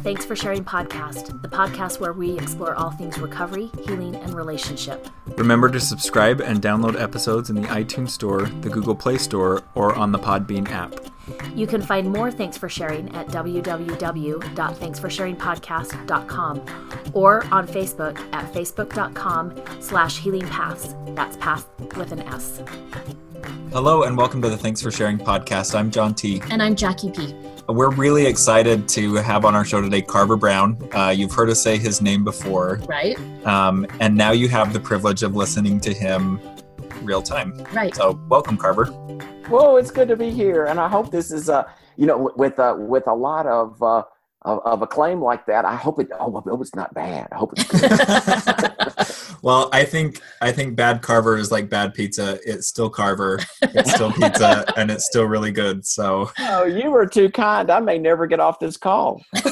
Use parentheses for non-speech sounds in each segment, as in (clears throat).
This is the Thanks for Sharing podcast, the podcast where we explore all things recovery, healing, and relationship. Remember to subscribe and download episodes in the iTunes Store, the Google Play Store, or on the Podbean app. You can find more Thanks for Sharing at www.thanksforsharingpodcast.com or on Facebook at facebook.com slash healing paths. That's path with an S. Hello and welcome to the Thanks for Sharing podcast. I'm John T. And I'm Jackie P. We're really excited to have on our show today Carver Brown. Uh, you've heard us say his name before. Right. Um, and now you have the privilege of listening to him real time. Right. So welcome, Carver. Well, it's good to be here, and I hope this is, uh, you know, with uh, with a lot of, uh, of of acclaim like that. I hope it. Oh, I hope it's not bad. I hope it's good. (laughs) (laughs) well, I think I think bad Carver is like bad pizza. It's still Carver. It's still pizza, (laughs) and it's still really good. So. Oh, you were too kind. I may never get off this call. (laughs)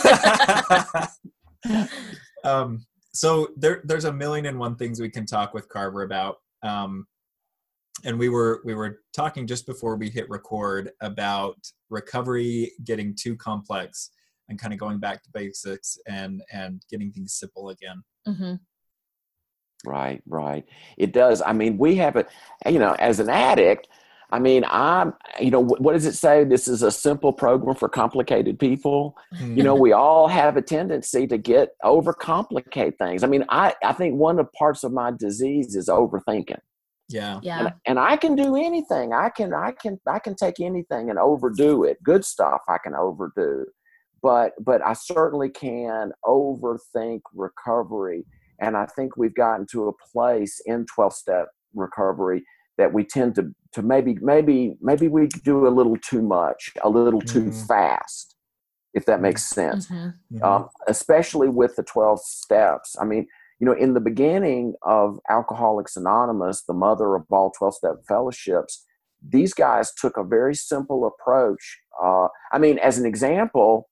um. So there, there's a million and one things we can talk with Carver about. Um, and we were we were talking just before we hit record about recovery getting too complex and kind of going back to basics and and getting things simple again mm-hmm. Right right. It does. I mean we have a you know as an addict i mean i'm you know what does it say? This is a simple program for complicated people. Mm-hmm. you know we all have a tendency to get overcomplicate things. I mean i i think one of the parts of my disease is overthinking. Yeah. Yeah. And, and, i can do anything. I can i can i can take anything and overdo it. Good stuff i can overdo. But but i certainly can overthink recovery and i think we've gotten to a place in 12 step recovery that we tend to to maybe maybe maybe we do a little too much a little too mm-hmm. fast if that makes sense mm-hmm. mm-hmm. Um, especially with the 12 steps i mean you know, in the beginning of Alcoholics Anonymous, the mother of all 12 step fellowships, these guys took a very simple approach. Uh, I mean, as an example,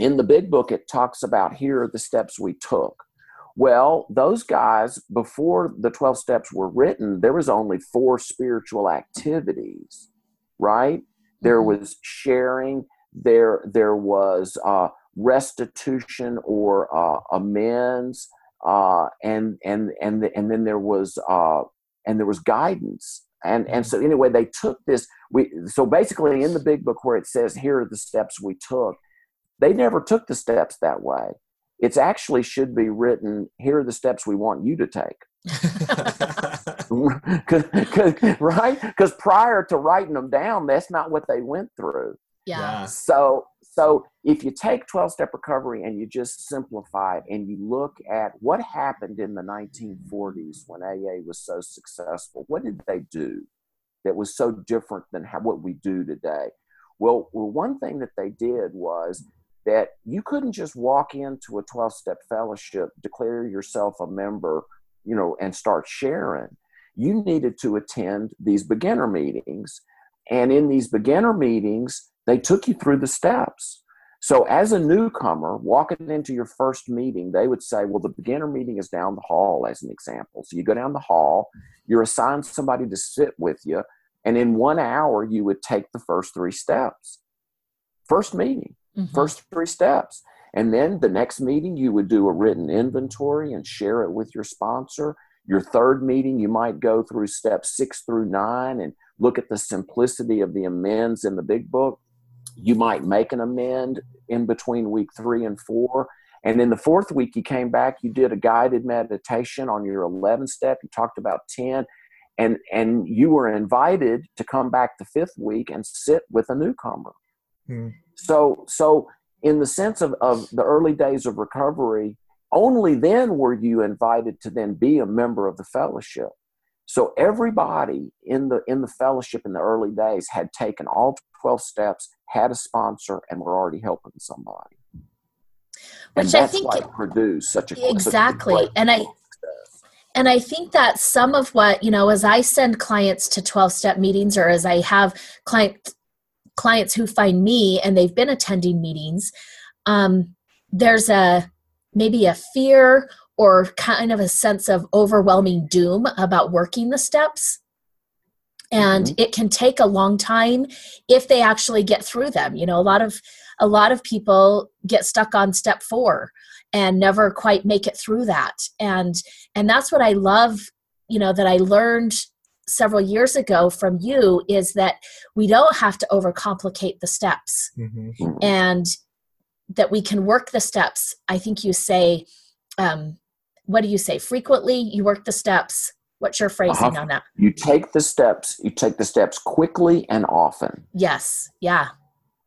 in the big book, it talks about here are the steps we took. Well, those guys, before the 12 steps were written, there was only four spiritual activities, right? There mm-hmm. was sharing, there, there was uh, restitution or uh, amends, uh, and and and and then there was uh, and there was guidance and and so anyway they took this we so basically in the big book where it says here are the steps we took they never took the steps that way it's actually should be written here are the steps we want you to take (laughs) (laughs) Cause, cause, right because prior to writing them down that's not what they went through yeah. So so if you take 12 step recovery and you just simplify it and you look at what happened in the 1940s when AA was so successful, what did they do that was so different than how, what we do today? Well, well, one thing that they did was that you couldn't just walk into a 12 step fellowship, declare yourself a member, you know, and start sharing. You needed to attend these beginner meetings. And in these beginner meetings, they took you through the steps. So, as a newcomer walking into your first meeting, they would say, Well, the beginner meeting is down the hall, as an example. So, you go down the hall, you're assigned somebody to sit with you, and in one hour, you would take the first three steps. First meeting, mm-hmm. first three steps. And then the next meeting, you would do a written inventory and share it with your sponsor. Your third meeting, you might go through steps six through nine and look at the simplicity of the amends in the big book you might make an amend in between week three and four. And in the fourth week, you came back, you did a guided meditation on your 11 step, you talked about 10, and, and you were invited to come back the fifth week and sit with a newcomer. Hmm. So, so, in the sense of, of the early days of recovery, only then were you invited to then be a member of the fellowship. So everybody in the in the fellowship in the early days had taken all 12 steps, had a sponsor, and were already helping somebody. Which and I think it produced such a exactly, such a and I and I think that some of what you know, as I send clients to 12 step meetings, or as I have client clients who find me and they've been attending meetings, um, there's a maybe a fear or kind of a sense of overwhelming doom about working the steps. And mm-hmm. it can take a long time if they actually get through them. You know a lot of a lot of people get stuck on step 4 and never quite make it through that. And and that's what i love you know that i learned several years ago from you is that we don't have to overcomplicate the steps. Mm-hmm. and that we can work the steps. I think you say um, what do you say? Frequently you work the steps. What's your phrasing uh-huh. on that? You take the steps you take the steps quickly and often. Yes. Yeah.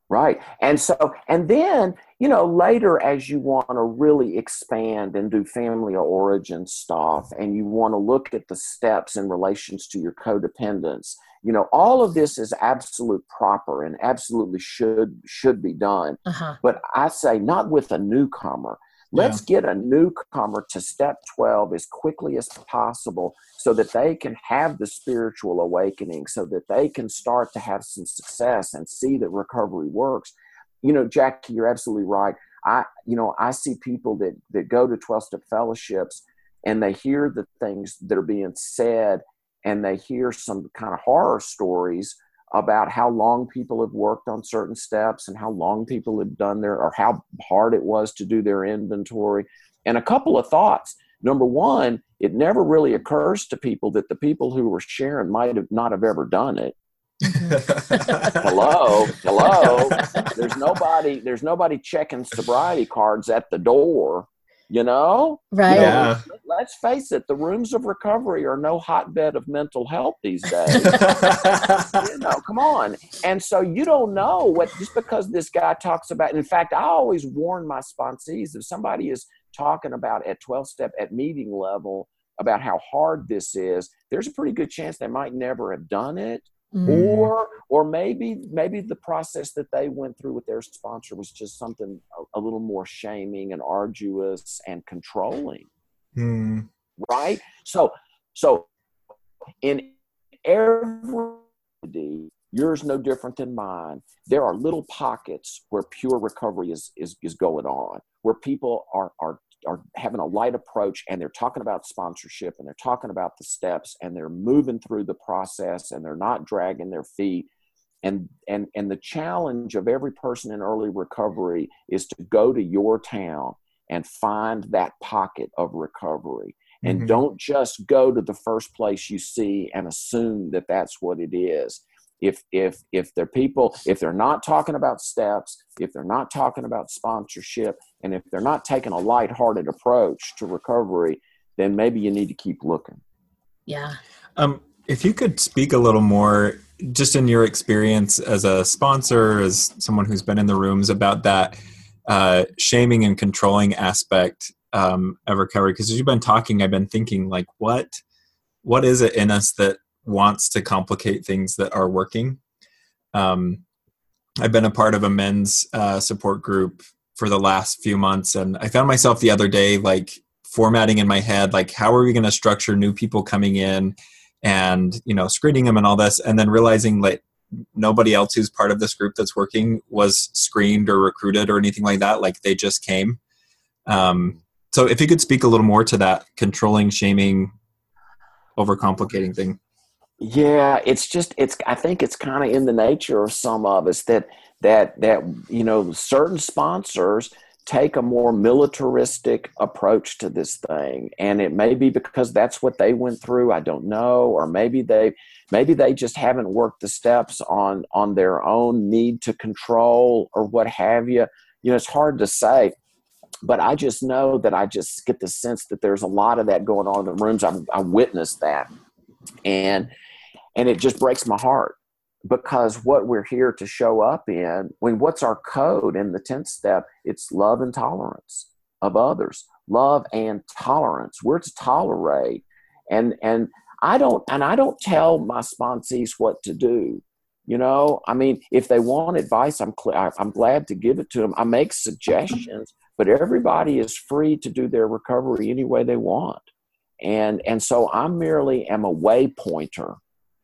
Right. And so and then you know later as you want to really expand and do family of origin stuff and you want to look at the steps in relations to your codependence you know all of this is absolute proper and absolutely should should be done uh-huh. but i say not with a newcomer let's yeah. get a newcomer to step 12 as quickly as possible so that they can have the spiritual awakening so that they can start to have some success and see that recovery works you know, Jackie, you're absolutely right. I, you know, I see people that that go to 12 step fellowships and they hear the things that are being said and they hear some kind of horror stories about how long people have worked on certain steps and how long people have done their or how hard it was to do their inventory. And a couple of thoughts. Number one it never really occurs to people that the people who were sharing might have not have ever done it Mm-hmm. (laughs) hello, hello. There's nobody. There's nobody checking sobriety cards at the door. You know, right? You know, yeah. Let's face it. The rooms of recovery are no hotbed of mental health these (laughs) days. you know, come on. And so you don't know what just because this guy talks about. In fact, I always warn my sponsees if somebody is talking about at 12 step at meeting level about how hard this is, there's a pretty good chance they might never have done it Mm. Or, or maybe, maybe the process that they went through with their sponsor was just something a, a little more shaming and arduous and controlling, mm. right? So, so in every yours no different than mine there are little pockets where pure recovery is is, is going on where people are are are having a light approach and they're talking about sponsorship and they're talking about the steps and they're moving through the process and they're not dragging their feet. And and and the challenge of every person in early recovery is to go to your town and find that pocket of recovery. And mm-hmm. don't just go to the first place you see and assume that that's what it is if if if they're people if they're not talking about steps if they're not talking about sponsorship and if they're not taking a lighthearted approach to recovery then maybe you need to keep looking. Yeah. Um if you could speak a little more just in your experience as a sponsor as someone who's been in the rooms about that uh, shaming and controlling aspect um, of recovery because as you've been talking i've been thinking like what what is it in us that wants to complicate things that are working. Um, I've been a part of a men's uh, support group for the last few months, and I found myself the other day like formatting in my head, like how are we going to structure new people coming in, and you know screening them and all this, and then realizing like nobody else who's part of this group that's working was screened or recruited or anything like that. Like they just came. Um, so if you could speak a little more to that controlling, shaming, overcomplicating thing. Yeah, it's just it's I think it's kind of in the nature of some of us that that that you know certain sponsors take a more militaristic approach to this thing. And it may be because that's what they went through i don't know or maybe they maybe they just haven't worked the steps on on their own need to control or what have you. You know it's hard to say but i just know that i just get the sense that there's a lot of that going on in the rooms. I, I witnessed that. And and it just breaks my heart because what we're here to show up in when what's our code in the 10th step? It's love and tolerance of others love and tolerance. We're to tolerate. And and i don't and i don't tell my sponsees what to do you know? I mean if they want advice i'm cl- i'm glad to give it to them i make suggestions but everybody is free to do their recovery any way they want. And and so i merely am a waypointer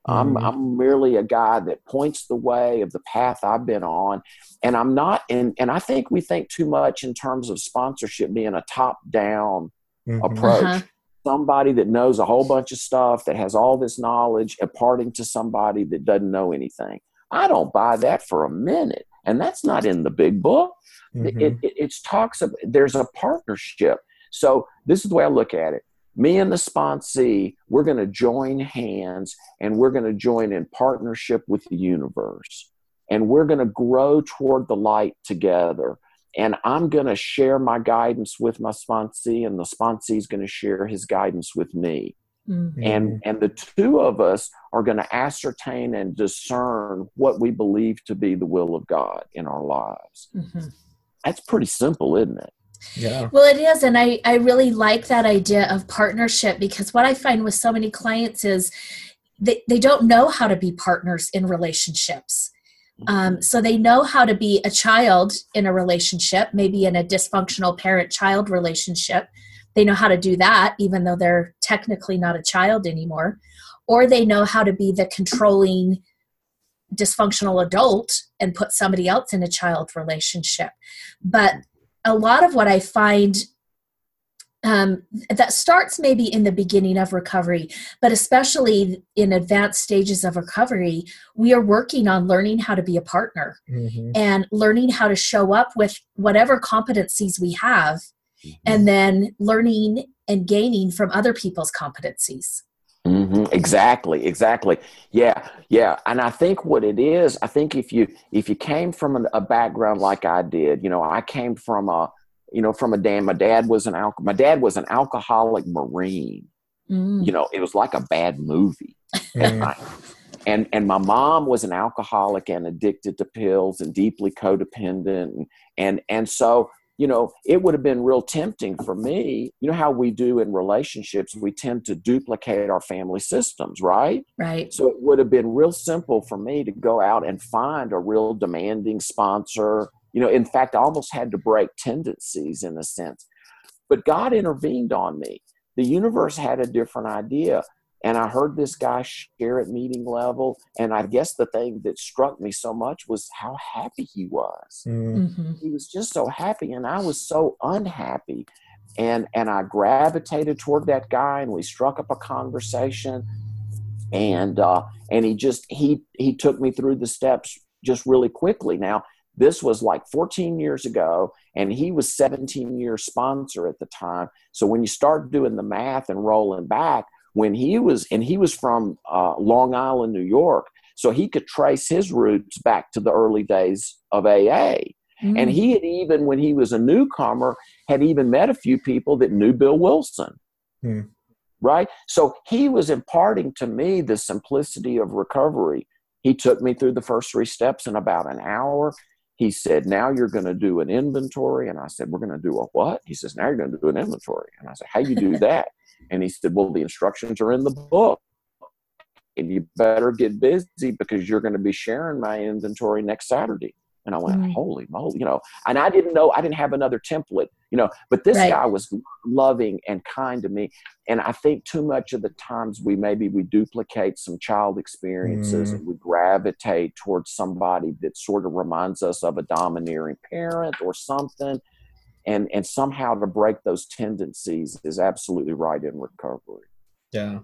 I'm, mm-hmm. I'm merely a guy that points the way of the path I've been on. And I'm not, and, and I think we think too much in terms of sponsorship being a top down mm-hmm. approach. Uh-huh. somebody that knows a whole bunch of stuff, that has all this knowledge, imparting to somebody that doesn't know anything. I don't buy that for a minute. And that's not in the big book. Mm-hmm. It, it, it talks of there's a partnership. So this is the way I look at it. Me and the sponsee, we're going to join hands and we're going to join in partnership with the universe. And we're going to grow toward the light together and I'm going to share my guidance with my sponsee, and the sponsee is going to share his guidance with me. Mm-hmm. And and the two of us are going to ascertain and discern what we believe to be the will of God in our lives. Mm-hmm. That's pretty simple, isn't it? Yeah. Well, it is. And I, I really like that idea of partnership because what I find with so many clients is they, they don't know how to be partners in relationships. Um, so they know how to be a child in a relationship, maybe in a dysfunctional parent child relationship. They know how to do that, even though they're technically not a child anymore. Or they know how to be the controlling, dysfunctional adult and put somebody else in a child relationship. But a lot of what I find um, that starts maybe in the beginning of recovery, but especially in advanced stages of recovery, we are working on learning how to be a partner mm-hmm. and learning how to show up with whatever competencies we have, mm-hmm. and then learning and gaining from other people's competencies. Mm-hmm. Exactly, exactly. Yeah, yeah. And I think what it is, I think if you if you came from a background like I did, you know, I came from a you know, from a dad. My dad was an alcohol. My dad was an alcoholic marine. Mm. You know, it was like a bad movie. Mm. and and my mom was an alcoholic and addicted to pills and deeply codependent and and, and so you know it would have been real tempting for me you know how we do in relationships we tend to duplicate our family systems right right so it would have been real simple for me to go out and find a real demanding sponsor you know, in fact, I almost had to break tendencies in a sense. But God intervened on me. The universe had a different idea. And I heard this guy share at meeting level. And I guess the thing that struck me so much was how happy he was. Mm. Mm-hmm. He was just so happy. And I was so unhappy. And, and I gravitated toward that guy and we struck up a conversation. And, uh, and he just, he, he took me through the steps just really quickly. Now, this was like 14 years ago, and he was 17 year sponsor at the time. So when you start doing the math and rolling back, when he was, and he was from uh, Long Island, New York, so he could trace his roots back to the early days of AA. Mm. And he had even, when he was a newcomer, had even met a few people that knew Bill Wilson. Mm. Right? So he was imparting to me the simplicity of recovery. He took me through the first three steps in about an hour he said, Now you're going to do an inventory. And I said, We're going to do a what? He says, Now you're going to do an inventory. And I said, How do you do that? And he said, Well, the instructions are in the book. And you better get busy because you're going to be sharing my inventory next Saturday. And I went, mm. holy moly, you know, and I didn't know, I didn't have another template, you know, but this right. guy was loving and kind to me. And I think too much of the times we maybe we duplicate some child experiences mm. and we gravitate towards somebody that sort of reminds us of a domineering parent or something. And, and somehow to break those tendencies is absolutely right in recovery. Yeah.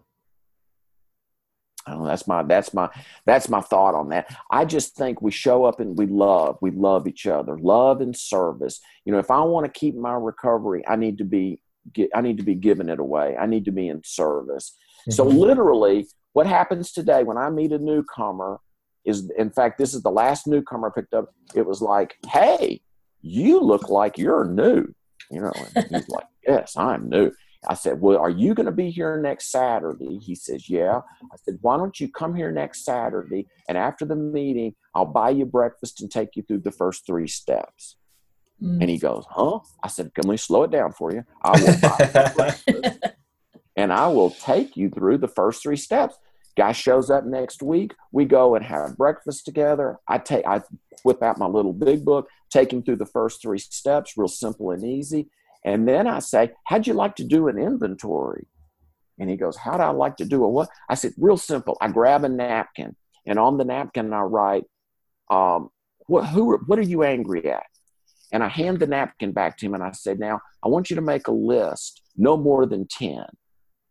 Know, that's my that's my that's my thought on that. I just think we show up and we love we love each other, love and service. You know, if I want to keep my recovery, I need to be get, I need to be giving it away. I need to be in service. Mm-hmm. So literally, what happens today when I meet a newcomer is, in fact, this is the last newcomer I picked up. It was like, hey, you look like you're new. You know, and he's (laughs) like, yes, I'm new. I said, Well, are you going to be here next Saturday? He says, Yeah. I said, Why don't you come here next Saturday? And after the meeting, I'll buy you breakfast and take you through the first three steps. Mm. And he goes, Huh? I said, Let me slow it down for you. I will buy (laughs) breakfast and I will take you through the first three steps. Guy shows up next week. We go and have breakfast together. I take I whip out my little big book, take him through the first three steps, real simple and easy. And then I say, How'd you like to do an inventory? And he goes, How'd I like to do a what? I said, Real simple. I grab a napkin, and on the napkin, I write, um, what, who, what are you angry at? And I hand the napkin back to him, and I said, Now, I want you to make a list, no more than 10.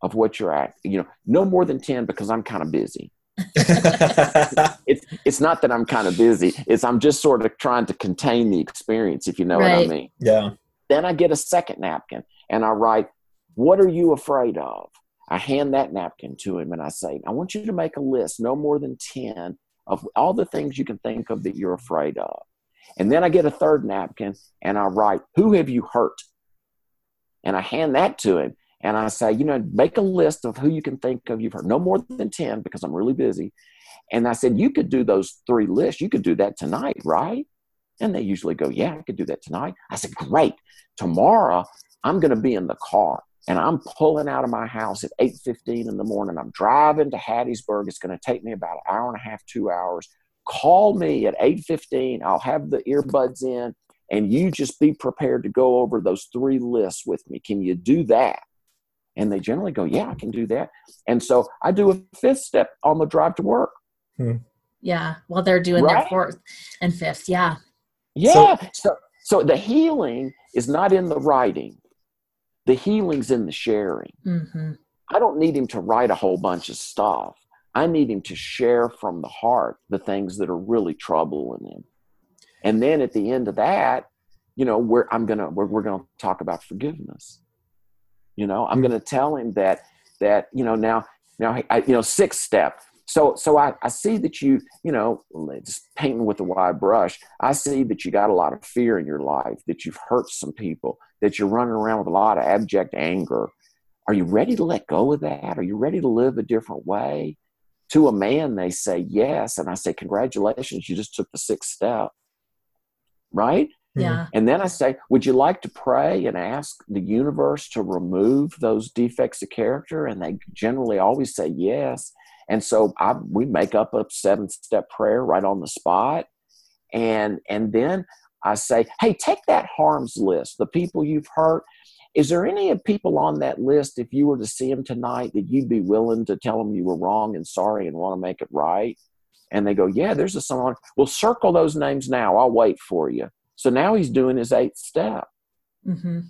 Of what you're at. You know, no more than 10 because I'm kind of busy. (laughs) it's it's not that I'm kind of busy. It's I'm just sort of trying to contain the experience, if you know right. what I mean. Yeah. Then I get a second napkin and I write, "What are you afraid of?" I hand that napkin to him and I say, "I want you to make a list, no more than ten, of all the things you can think of that you're afraid of." And then I get a third napkin and I write, "Who have you hurt?" And I hand that to him and I say, you know, make a list of who you can think of you've heard, no more than 10 because I'm really busy. And I said, you could do those three lists. You could do that tonight, right? And they usually go, yeah, I could do that tonight. I said, great. Tomorrow, I'm going to be in the car and I'm pulling out of my house at 8.15 in the morning. I'm driving to Hattiesburg. It's going to take me about an hour and a half, two hours. Call me at 8.15. I'll have the earbuds in and you just be prepared to go over those three lists with me. Can you do that? And they generally go, Yeah, I can do that. And so I do a fifth step on the drive to work. Hmm. Yeah. While they're doing right? their fourth and fifth. Yeah. Yeah. So, so, so the healing is not in the writing, the healing's in the sharing. Mm-hmm. I don't need him to write a whole bunch of stuff. I need him to share from the heart the things that are really troubling him. And then at the end of that, you know, we're, I'm gonna we're, we're gonna talk about forgiveness. You know, I'm hmm. going to tell him that that you know now now I, you know sixth step. So so I, I see that you you know just painting with a wide brush. I see that you got a lot of fear in your life. That you've hurt some people. That you're running around with a lot of abject anger. Are you ready to let go of that? Are you ready to live a different way? To a man, they say yes, and I say congratulations. You just took the sixth step. Right? Mm-hmm. Yeah. And then I say, would you like to pray and ask the universe to remove those defects of character? And they generally always say yes. And so I, we make up a seven step prayer right on the spot. And, and then I say, hey, take that harms list, the people you've hurt. Is there any of people on that list, if you were to see them tonight, that you'd be willing to tell them you were wrong and sorry and want to make it right? And they go, yeah, there's a someone. Well, circle those names now. I'll wait for you. So now he's doing his eighth step. Mm-hmm.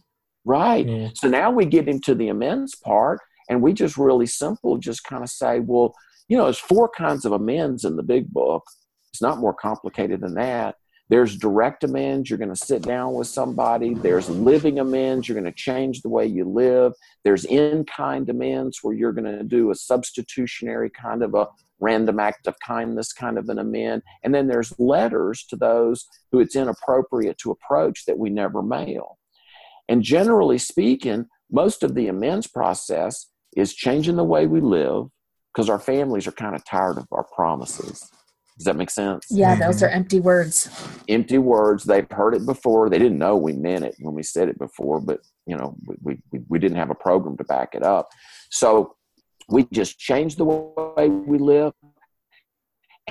Right. Yeah. So now we get into the amends part, and we just really simple just kind of say, well, you know, there's four kinds of amends in the big book. It's not more complicated than that. There's direct amends, you're going to sit down with somebody. There's living amends, you're going to change the way you live. There's in kind amends, where you're going to do a substitutionary kind of a random act of kindness kind of an amend. And then there's letters to those who it's inappropriate to approach that we never mail. And generally speaking, most of the amends process is changing the way we live because our families are kind of tired of our promises. Does that make sense? Yeah, those mm-hmm. are empty words. Empty words. They've heard it before. They didn't know we meant it when we said it before, but you know, we, we, we didn't have a program to back it up. So we just change the way we live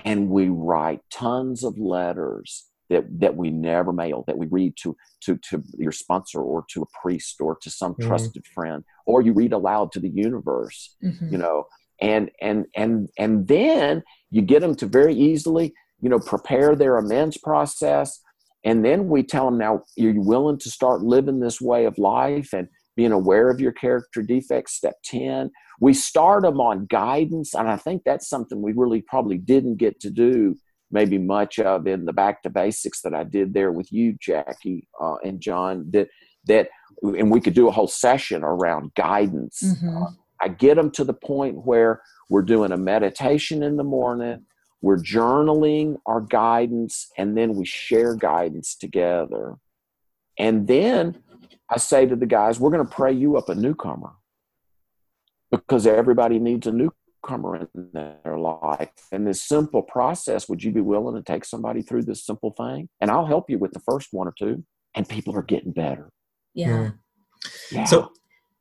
and we write tons of letters that, that we never mail, that we read to, to, to your sponsor or to a priest or to some mm-hmm. trusted friend, or you read aloud to the universe, mm-hmm. you know, and, and, and, and then you get them to very easily, you know, prepare their amends process. And then we tell them now, are you willing to start living this way of life and being aware of your character defects? Step 10 we start them on guidance and i think that's something we really probably didn't get to do maybe much of in the back to basics that i did there with you jackie uh, and john that that and we could do a whole session around guidance. Mm-hmm. uh, i get them to the point where we're doing a meditation in the morning we're journaling our guidance and then we share guidance together. And then i say to the guys we're going to pray you up a newcomer because everybody needs a newcomer in their life. And this simple process, would you be willing to take somebody through this simple thing? And I'll help you with the first one or two. And people are getting better. Yeah. yeah. So,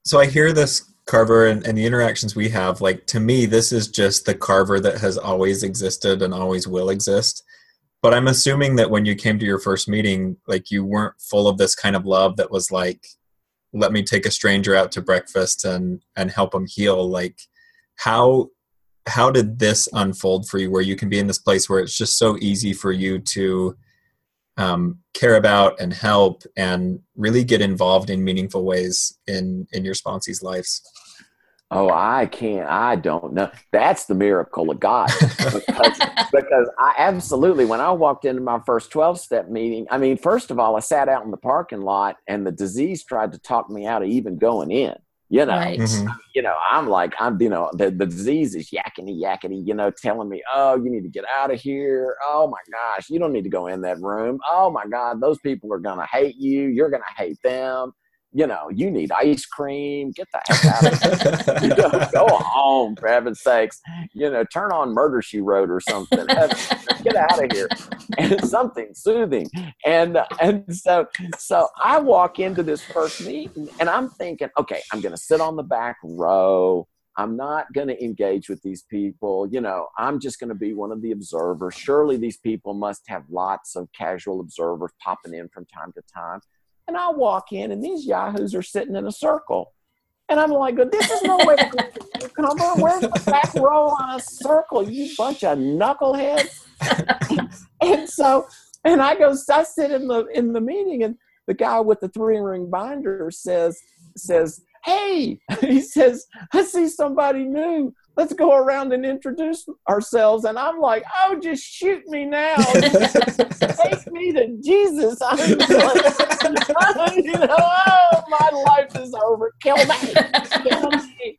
so I hear this Carver and, and the interactions we have. Like to me, this is just the Carver that has always existed and always will exist. But I'm assuming that when you came to your first meeting, like you weren't full of this kind of love that was like, let me take a stranger out to breakfast and and help them heal. Like how how did this unfold for you where you can be in this place where it's just so easy for you to um, care about and help and really get involved in meaningful ways in in your sponsees lives Oh, I can't. I don't know. That's the miracle of God. Because, (laughs) because I absolutely, when I walked into my first 12 step meeting, I mean, first of all, I sat out in the parking lot and the disease tried to talk me out of even going in. You know, Right. Mhm. you know, I'm like, I'm, you know, the, the disease is yakety yakety, you know, telling me, oh, you need to get out of here. Oh my gosh, you don't need to go in that room. Oh my God, those people are going to hate you. You're going to hate them. You know, you need ice cream. Get the heck out of here. (laughs) you know, go home for heaven's sakes. You know, turn on Murder She Wrote or something. Get out of here. (laughs) And something soothing. And and so so I walk into this first meeting and I'm thinking, okay, I'm gonna sit on the back row. I'm not going to engage with these people. You know, I'm just going to be one of the observers. Surely these people must have lots of casual observers popping in from time to time. And I walk in, and these yahoos are sitting in a circle. And I'm like, this is no way to come on. Where's the back row on a circle? You bunch of knuckleheads. (laughs) and so, and I go, I sit in the in the meeting, and the guy with the three ring binder says says, "Hey," (laughs) he says, "I see somebody new. Let's go around and introduce ourselves." And I'm like, "Oh, just shoot me now." (laughs) take me to Jesus. I'm like, (laughs) you know, oh, my life is over. Kill me. Kill me.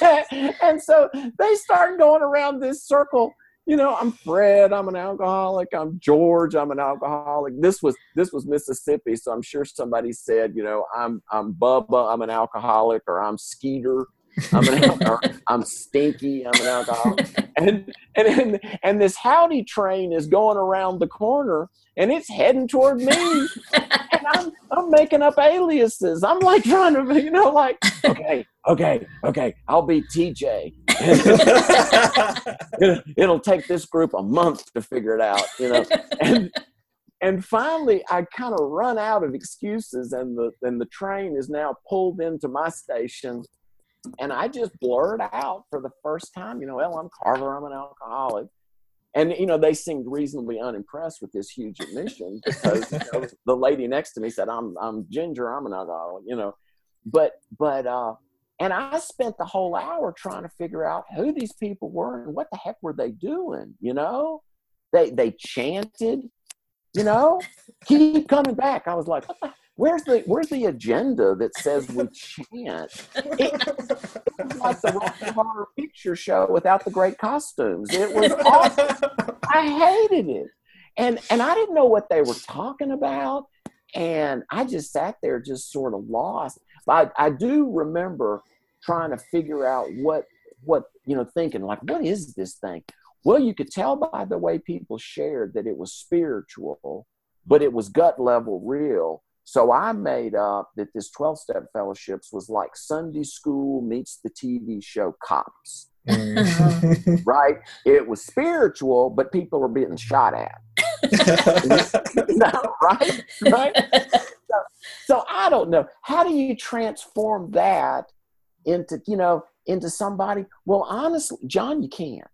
(laughs) and so they start going around this circle. You know, I'm Fred. I'm an alcoholic. I'm George. I'm an alcoholic. This was this was Mississippi, so I'm sure somebody said, you know, I'm I'm Bubba. I'm an alcoholic, or I'm Skeeter. I'm an (laughs) al- or I'm Stinky. I'm an alcoholic. And and and, and this howdy train is going around the corner, and it's heading toward me. and I'm I'm making up aliases. I'm like trying to, you know, like okay, okay, okay. I'll be TJ. It'll- (laughs) It'll take this group a month to figure it out, you know. And and finally, I kind of run out of excuses, and the and the train is now pulled into my station, and I just blurred out for the first time, you know, well, I'm Carver, I'm an alcoholic. And you know they seemed reasonably unimpressed with this huge admission because you know, (laughs) the lady next to me said, "I'm I'm Ginger, I'm an alcoholic," you know. But but uh, and I spent the whole hour trying to figure out who these people were and what the heck were they doing. You know, they they chanted. You know, keep coming back. I was like, what the, where's the where's the agenda that says we chant? It was like the Rocky Horror Picture Show without the great costumes. It was awful. I hated it. And and I didn't know what they were talking about. And I just sat there just sort of lost. But I, I do remember trying to figure out what what you know, thinking like, what is this thing? Well, you could tell by the way people shared that it was spiritual, but it was gut level real. So I made up that this 12 step fellowships was like Sunday school meets the TV show Cops Mm. (laughs) right? It was spiritual, but people were being shot at. no, (laughs) (laughs) right? Right? So, so I don't know. How do you transform that into, you know, into somebody? Well, honestly, John, you can't.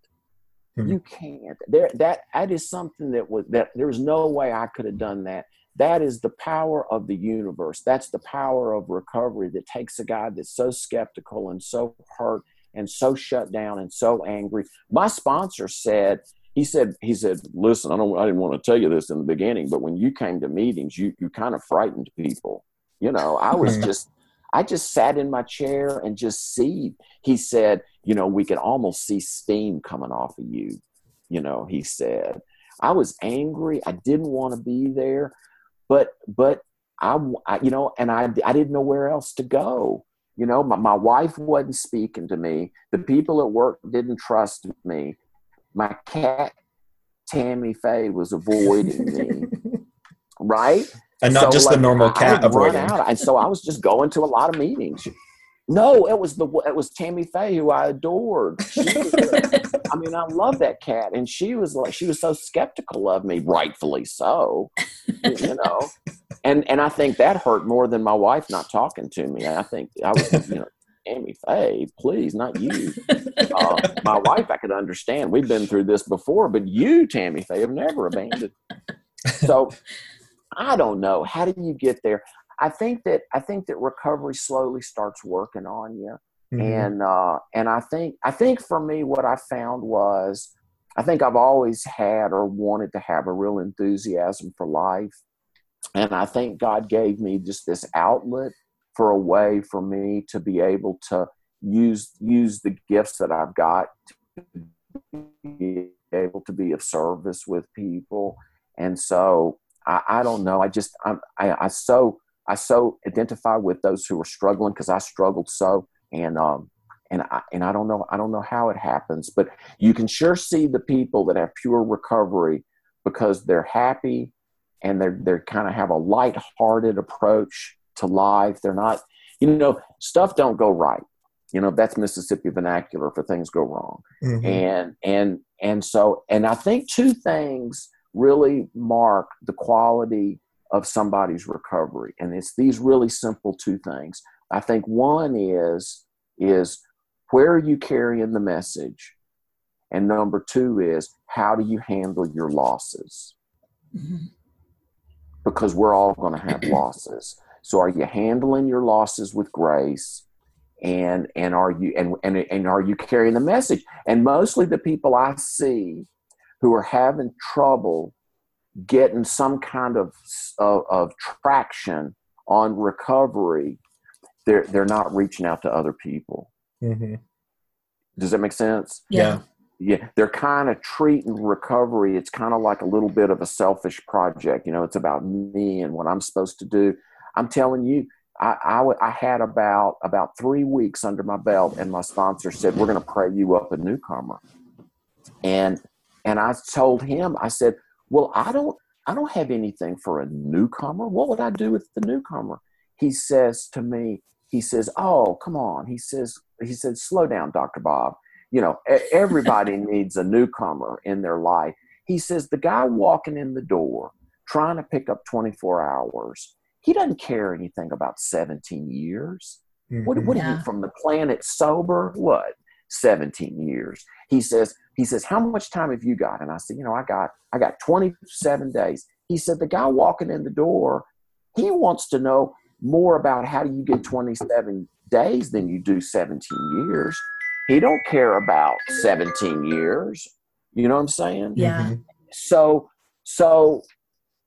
Hmm. You can't. There that that is something that was that there was no way I could have done that. That is the power of the universe. That's the power of recovery that takes a guy that's so skeptical and so hurt and so shut down and so angry. My sponsor said, he said, he said, listen, I don't, I didn't want to tell you this in the beginning, but when you came to meetings, you, you kind of frightened people. You know, I was Mhm. just, I just sat in my chair and just see. He said, you know, we could almost see steam coming off of you. You know, he said, I was angry. I didn't want to be there, but, but I, I you know, and I, I didn't know where else to go. You know, my, my wife wasn't speaking to me. The people at work didn't trust me. My cat, Tammy Faye, was avoiding me. (laughs) Right? and not So, just the normal I- I cat would avoiding. out. And so I was just going to a lot of meetings. No, it was the it was Tammy Faye who I adored. She was, (laughs) I mean, I love that cat, and she was like she was so skeptical of me, rightfully so. You know, (laughs) and and I think that hurt more than my wife not talking to me. I think I was, you know, Tammy Faye, please, not you. Uh, my wife, I could understand. We've been through this before, but you, Tammy Faye, have never abandoned. So I don't know. How do you get there? I think that I think that recovery slowly starts working on you. Mm-hmm. and uh, and I think I think for me, what I found was I think I've always had or wanted to have a real enthusiasm for life, and I think God gave me just this outlet for a way for me to be able to use use the gifts that I've got to be able to be of service with people. And so I, I don't know. I just I'm, I I so I so identify with those who are struggling because I struggled so and um and I and I don't know I don't know how it happens, but you can sure see the people that have pure recovery because they're happy and they're they're kind of have a light-hearted approach to life. They're not, you know, stuff don't go right. You know, that's Mississippi vernacular for things go wrong. Mm-hmm. And and and so and I think two things really mark the quality of somebody's recovery. And it's these really simple two things. I think one is is where are you carrying the message? And number two is how do you handle your losses? Mm-hmm. Because we're all going to have (clears throat) losses. So are you handling your losses with grace? And and are you and, and and are you carrying the message? And mostly the people I see who are having trouble getting some kind of of, of traction on recovery, they're they're not reaching out to other people. Mm-hmm. Does that make sense? Yeah. Yeah, they're kind of treating recovery. It's kind of like a little bit of a selfish project. You know, it's about me and what I'm supposed to do. I'm telling you, I, I, I, had about about three weeks under my belt, and my sponsor said, "We're going to pray you up a newcomer." And and I told him, I said, "Well, I don't I don't have anything for a newcomer. What would I do with the newcomer?" He says to me, he says, "Oh, come on." He says, he said, "Slow down, Doctor Bob. You know, everybody (laughs) needs a newcomer in their life." He says, "The guy walking in the door." trying to pick up 24 hours he doesn't care anything about 17 years. Mm-hmm. What, what yeah. you from the planet sober? What? 17 years. He says, he says, how much time have you got? And I said, you know, I got, I got 27 days. He said, the guy walking in the door, he wants to know more about how do you get 27 days than you do 17 years. He don't care about 17 years. You know what I'm saying? Yeah. Mm-hmm. So, so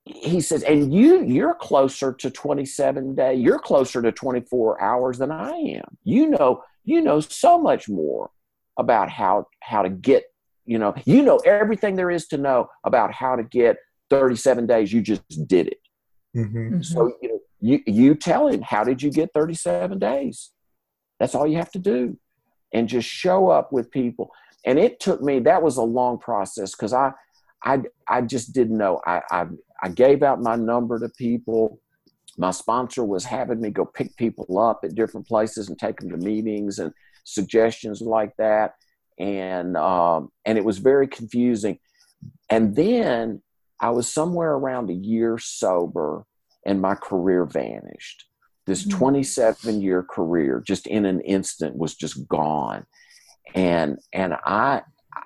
he says, and you you're closer to 27 day, you're closer to 24 hours than I am. You know, you know so much more about how how to get, you know, you know everything there is to know about how to get 37 days. You just did it. Mm-hmm. Mm-hmm. So you know, you you tell him how did you get 37 days? That's all you have to do, and just show up with people. And it took me that was a long process because I I I just didn't know. I, I I gave out my number to people. My sponsor was having me go pick people up at different places and take them to meetings and suggestions like that, and um, and it was very confusing. And then I was somewhere around a year sober, and my career vanished. This mm-hmm. 27 year career, just in an instant, was just gone, and and I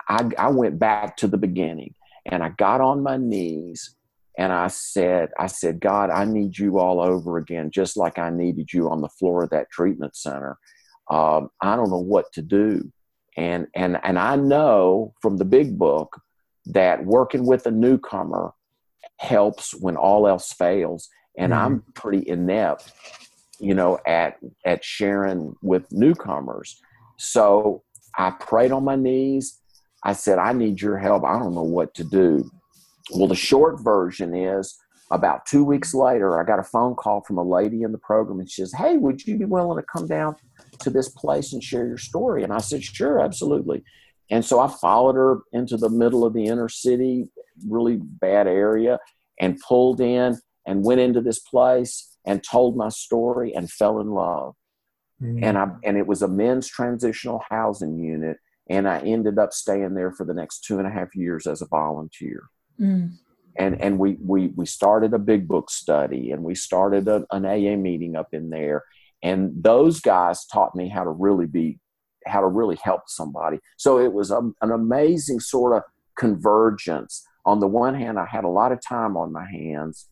I, I went back to the beginning and I got on my knees and I said, I said, God, I need you all over again, just like I needed you on the floor of that treatment center. Um, I don't know what to do. And, and, and I know from the big book that working with a newcomer helps when all else fails. And mm-hmm. I'm pretty inept, you know, at, at sharing with newcomers. So I prayed on my knees. I said, I need your help. I don't know what to do. Well, the short version is about two weeks later, I got a phone call from a lady in the program, and she says, Hey, would you be willing to come down to this place and share your story? And I said, Sure, absolutely. And so I followed her into the middle of the inner city, really bad area, and pulled in and went into this place and told my story and fell in love. Mm-hmm. And I and it was a men's transitional housing unit, and I ended up staying there for the next two and a half years as a volunteer. Mm. And and we we we started a big book study and we started a, an AA meeting up in there. And those guys taught me how to really be how to really help somebody. So it was a, an amazing sort of convergence. On the one hand, I had a lot of time on my hands.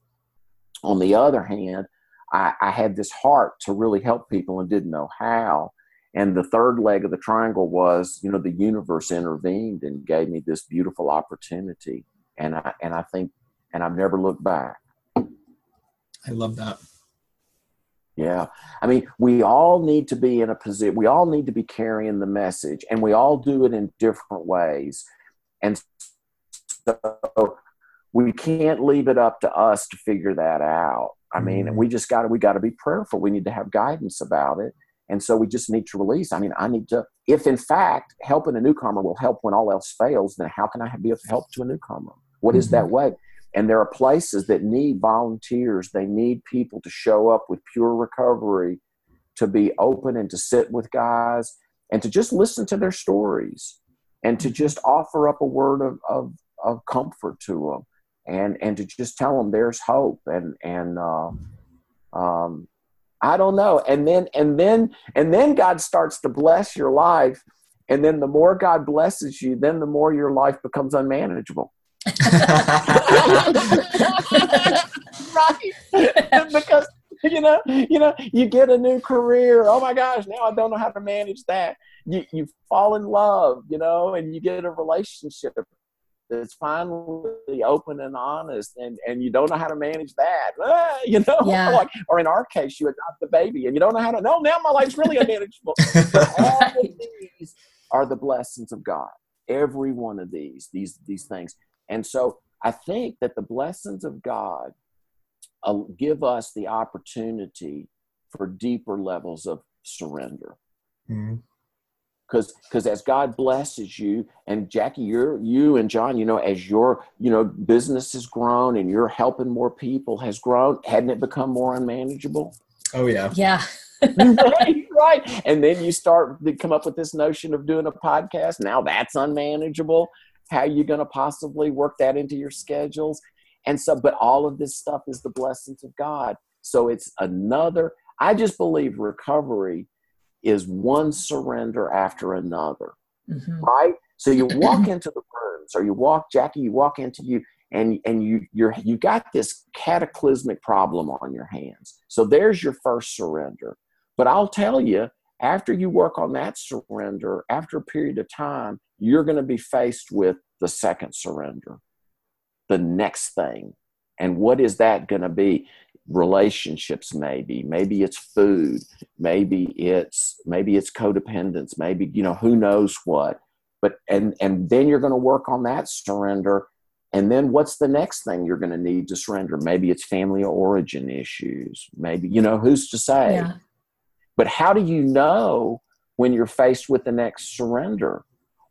On the other hand, I, I, had this heart to really help people and didn't know how. and the third leg of the triangle was you know the universe intervened and gave me this beautiful opportunity. And i and i think and i've never looked back. I love that. Yeah. I mean we all need to be in a position we all need to be carrying the message and we all do it in different ways. And so we can't leave it up to us to figure that out i mean mm-hmm. we just got to we got to be prayerful we need to have guidance about it and so we just need to release. I mean, I need to, if in fact helping a newcomer will help when all else fails, then how can I be of help to a newcomer? What is mm-hmm. that way? And there are places that need volunteers. They need people to show up with pure recovery, to be open and to sit with guys and to just listen to their stories and to just offer up a word of, of, of comfort to them and, and to just tell them there's hope and, and, uh, um, I don't know. And then and then and then God starts to bless your life. And then the more God blesses you, then the more your life becomes unmanageable. (laughs) right. (laughs) because you know, you know, you get a new career. Oh my gosh, now I don't know how to manage that. You you fall in love, you know, and you get a relationship that's finally open and honest and, and you don't know how to manage that. (laughs) Ah, you know? Yeah. (laughs) like, or in our case you adopt the baby and you don't know how to no now my life's really unmanageable. (laughs) All of these are the blessings of god. Every one of these these these things. And so i think that the blessings of god uh, give us the opportunity for deeper levels of surrender. Mm-hmm because because as God blesses you and Jackie, you're you and John, you know, as your you know business has grown and you're helping more people has grown, hadn't it become more unmanageable? Oh yeah, yeah. (laughs) right, right. And then you start to come up with this notion of doing a podcast. Now that's unmanageable. How are you going to possibly work that into your schedules? And so, but all of this stuff is the blessings of God. So it's another. I just believe recovery is one surrender after another, mm-hmm. right? So you walk (clears throat) into the rooms, or you walk, Jackie, you walk into you, and and you you're you got this cataclysmic problem on your hands. So there's your first surrender. But I'll tell you, after you work on that surrender, after a period of time, you're going to be faced with the second surrender, the next thing. And what is that going to be? Relationships maybe. Maybe it's food. Maybe it's maybe it's codependence. Maybe you know who knows what. But and and then you're going to work on that surrender. And then what's the next thing you're going to need to surrender? Maybe it's family origin issues. Maybe you know who's to say? Yeah. but how do you know when you're faced with the next surrender?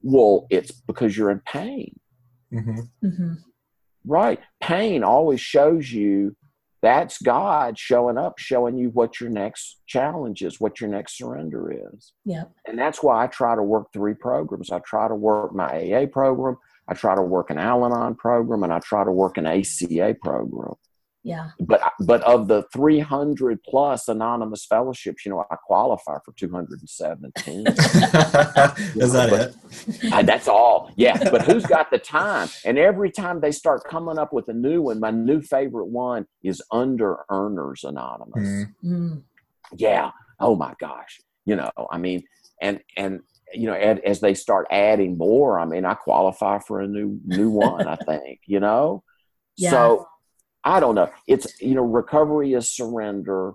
Well it's because you're in pain. Mm-hmm. Mm-hmm. right. Pain always shows you that's God showing up, showing you what your next challenge is, what your next surrender is. Yeah. And that's why I try to work three programs. I try to work my AA program, I try to work an Al Anon program, and I try to work an ACA program. Yeah. But but of the 300 plus anonymous fellowships, you know, I qualify for 217. (laughs) Is that it? I, that's all. Yeah. But who's got the time? And every time they start coming up with a new one, my new favorite one is Under Earners Anonymous. Mm-hmm. Yeah. Oh my gosh. You know, I mean, and and you know, as they start adding more, I mean, I qualify for a new new one. I think. You know. (laughs) Yeah. So I don't know. It's you know, recovery is surrender,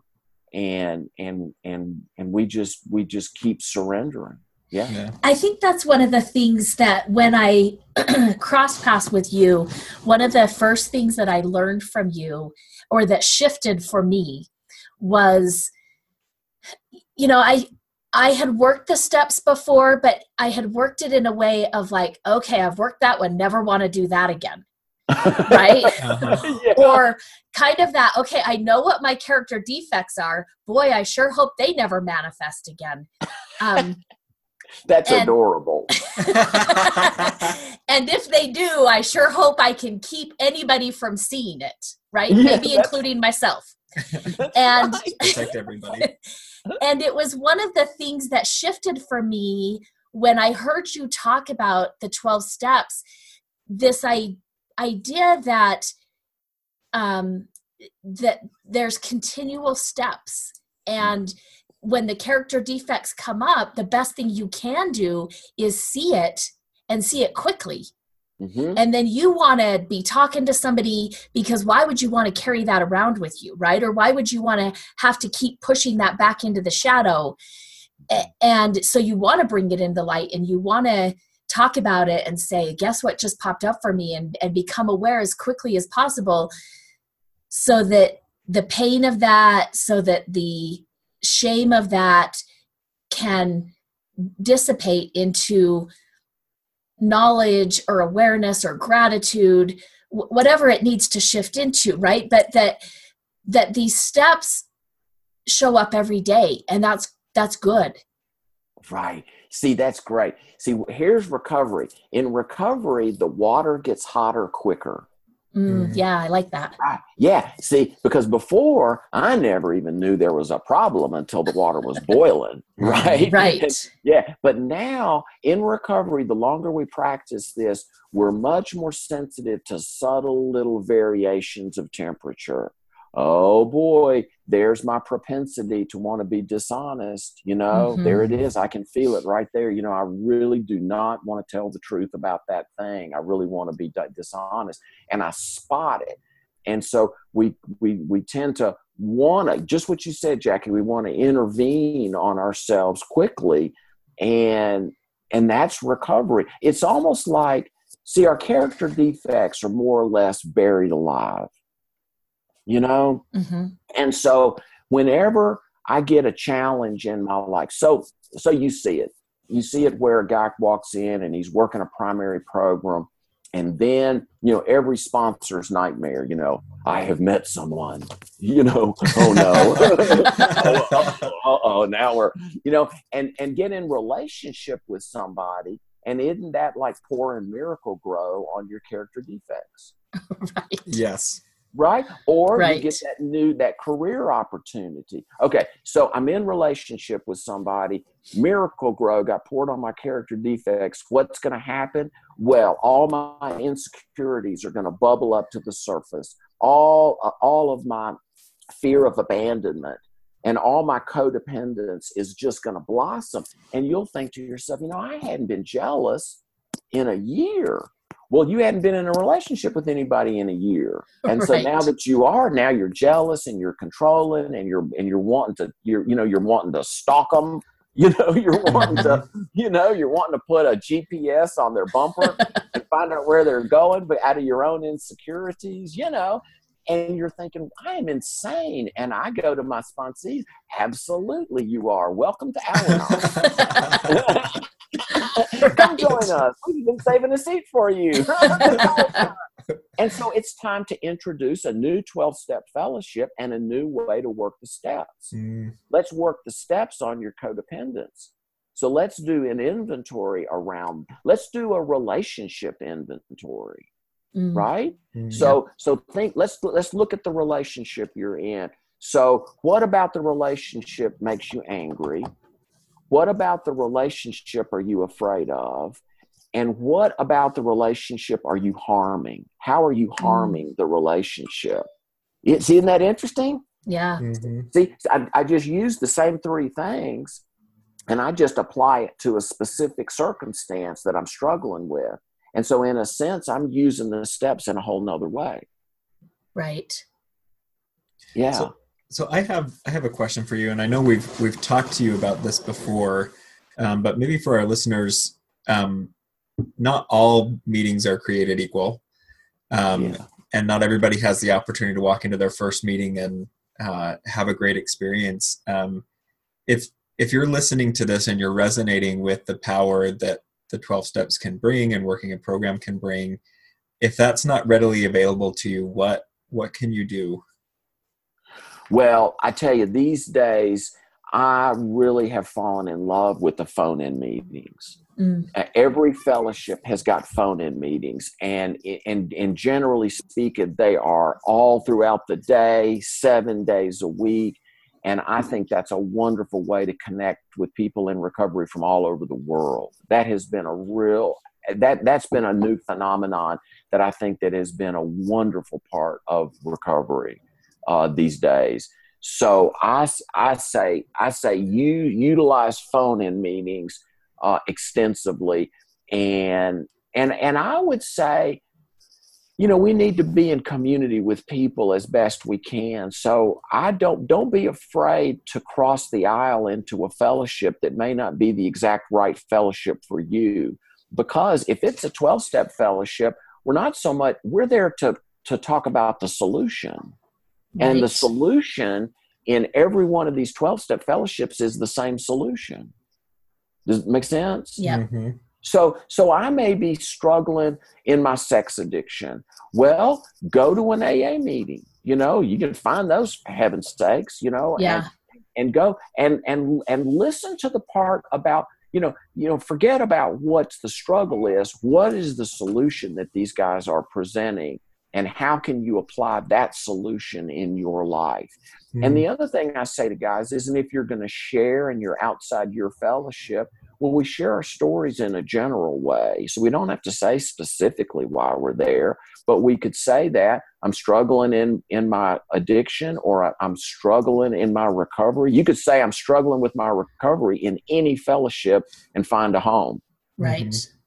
and and and and we just we just keep surrendering. Yeah. yeah. I think that's one of the things that when I (clears throat) cross paths with you, one of the first things that I learned from you, or that shifted for me, was, you know, I I had worked the steps before, but I had worked it in a way of like, okay, I've worked that one, never want to do that again (laughs) right? Uh-huh. (laughs) (laughs) yeah. Or kind of that, okay, I know what my character defects are. Boy, I sure hope they never manifest again. Um, That's and, adorable. (laughs) (laughs) and if they do, I sure hope I can keep anybody from seeing it, right? Yeah, Maybe including myself. (laughs) and protect everybody. and it was one of the things that shifted for me when I heard you talk about the 12 steps. This I idea that um, that there's continual steps and when the character defects come up the best thing you can do is see it and see it quickly Mm-hmm. And then you want to be talking to somebody because why would you want to carry that around with you, right? Or why would you want to have to keep pushing that back into the shadow? And so you want to bring it in the light and you want to talk about it and say, guess what just popped up for me? And, and become aware as quickly as possible so that the pain of that, so that the shame of that can dissipate into knowledge or awareness or gratitude whatever it needs to shift into right? But that that these steps show up every day and that's that's good. Right. See that's great. See here's recovery. In recovery the water gets hotter quicker Mm, mm-hmm. yeah, I like that. Yeah, see, because before I never even knew there was a problem until the water was boiling, (laughs) right? Right. And, (laughs) yeah, but now in recovery, the longer we practice this, we're much more sensitive to subtle little variations of temperature oh boy, there's my propensity to want to be dishonest. You know, mm-hmm. there it is. I can feel it right there. You know, I really do not want to tell the truth about that thing. I really want to be dishonest. And I spot it. And so we we we tend to want to just what you said, Jackie. We want to intervene on ourselves quickly, and and that's recovery. It's almost like see our character defects are more or less buried alive you know? Mm-hmm. And so whenever I get a challenge in my life, so so you see it. You see it where a guy walks in and he's working a primary program and then you know every sponsor's nightmare you know i have met someone (laughs) you know oh no (laughs) oh, oh now we're you know and and get in relationship with somebody and isn't that like pouring Miracle-Gro on your character defects (laughs) right yes right? Or right. you get that new that career opportunity. Okay so i'm in relationship with somebody. Miracle-Gro got poured on my character defects. What's going to happen? Well all my insecurities are going to bubble up to the surface. All uh, all of my fear of abandonment and all my codependence is just going to blossom. And you'll think to yourself you know i hadn't been jealous in a year well, you hadn't been in a relationship with anybody in a year. And right. so now that you are, now you're jealous and you're controlling and you're and you're wanting to you're you know you're wanting to stalk them. (laughs) You know, you're wanting to (laughs) you know, you're wanting to put a GPS on their bumper (laughs) and find out where they're going, but out of your own insecurities, you know. And you're thinking, I am insane. And I go to my sponsees, absolutely you are. Welcome to Al-Anon. (laughs) Come join us. We've been saving a seat for you. (laughs) and so it's time to introduce a new 12 step fellowship and a new way to work the steps. Mm. Let's work the steps on your codependence. So let's do an inventory around, let's do a relationship inventory. Mm. Right? Mm, so so think let's let's look at the relationship you're in. So what about the relationship makes you angry? What about the relationship are you afraid of? And what about the relationship are you harming? How are you mm. harming mm. the relationship? It's, isn't that interesting? Yeah. Mm-hmm. See, I, I just use the same three things and I just apply it to a specific circumstance that I'm struggling with. And so, in a sense, I'm using the steps in a whole nother way. Right. Yeah. So, so I have I have a question for you, and I know we've we've talked to you about this before, um, but maybe for our listeners, um, not all meetings are created equal, um, yeah. and not everybody has the opportunity to walk into their first meeting and uh, have a great experience. Um, if if you're listening to this and you're resonating with the power that the 12 steps can bring and working a program can bring, if that's not readily available to you, what what can you do? Well, I tell you, these days, I really have fallen in love with the phone in meetings. Mm. Uh, every fellowship has got phone in meetings, and, and and generally speaking, they are all throughout the day, seven days a week. And I think that's a wonderful way to connect with people in recovery from all over the world. That has been a real that that's been a new phenomenon that I think that has been a wonderful part of recovery uh, these days. So I, I say I say you utilize phone in meetings uh, extensively, and and and I would say, you know, we need to be in community with people as best we can. So I don't don't be afraid to cross the aisle into a fellowship that may not be the exact right fellowship for you, because if it's a twelve step fellowship, we're not so much we're there to to talk about the solution Right. And the solution in every one of these 12 step fellowships is the same solution. Does it make sense? Yeah. Mm-hmm. So, so I may be struggling in my sex addiction. Well, go to an AA meeting. You know, you can find those heaven's sakes. You know, yeah. and, and go and and and listen to the part about you know you know forget about what the struggle is. What is the solution that these guys are presenting? And how can you apply that solution in your life? Mm-hmm. and the other thing i say to guys is and if you're going to share and you're outside your fellowship well we share our stories in a general way. So we don't have to say specifically why we're there but we could say that i'm struggling in in my addiction or i'm struggling in my recovery. You could say i'm struggling with my recovery in any fellowship and find a home. Right. Mm-hmm.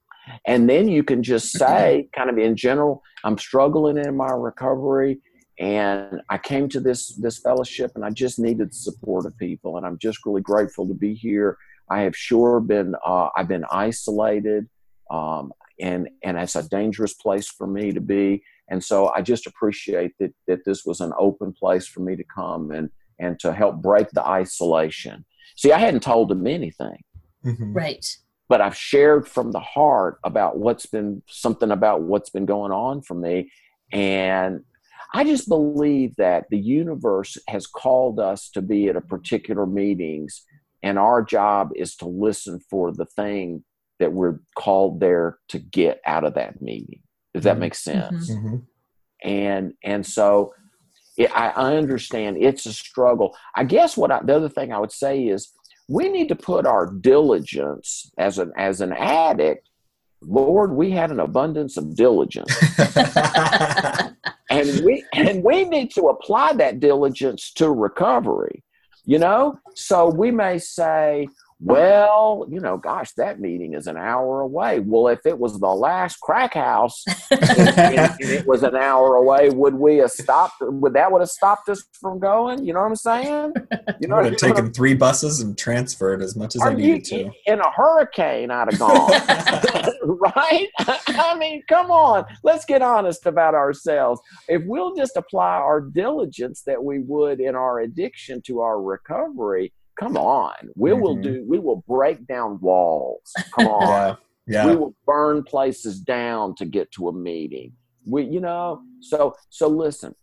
And then you can just say, kind of in general, I'm struggling in my recovery and I came to this this fellowship and I just needed the support of people and I'm just really grateful to be here. I have sure been uh, I've been isolated um, and and it's a dangerous place for me to be and so I just appreciate that that this was an open place for me to come and and to help break the isolation. See, I hadn't told them anything. Mm-hmm. Right but I've shared from the heart about what's been something about what's been going on for me. And I just believe that the universe has called us to be at a particular meetings, and our job is to listen for the thing that we're called there to get out of that meeting. Does that mm-hmm. make sense? Mm-hmm. mm-hmm. And and so it, I, I understand it's a struggle. I guess what I, the other thing I would say is we need to put our diligence as an as an addict lord we had an abundance of diligence. (laughs) And we and we need to apply that diligence to recovery you know? So we may say well, you know, gosh, that meeting is an hour away. Well, if it was the last crack house (laughs) and, it was an hour away, would we have stopped? Would that would have stopped us from going? You know what I'm saying? You (laughs) know, I would have taken three buses and transferred as much as I needed you, to. In a hurricane, I'd have gone. (laughs) right? I mean, come on. Let's get honest about ourselves. If we'll just apply our diligence that we would in our addiction to our recovery, come on. We mm-hmm. will do we will break down walls. Come (laughs) on. Yeah. yeah. we will burn places down to get to a meeting. We you know so so listen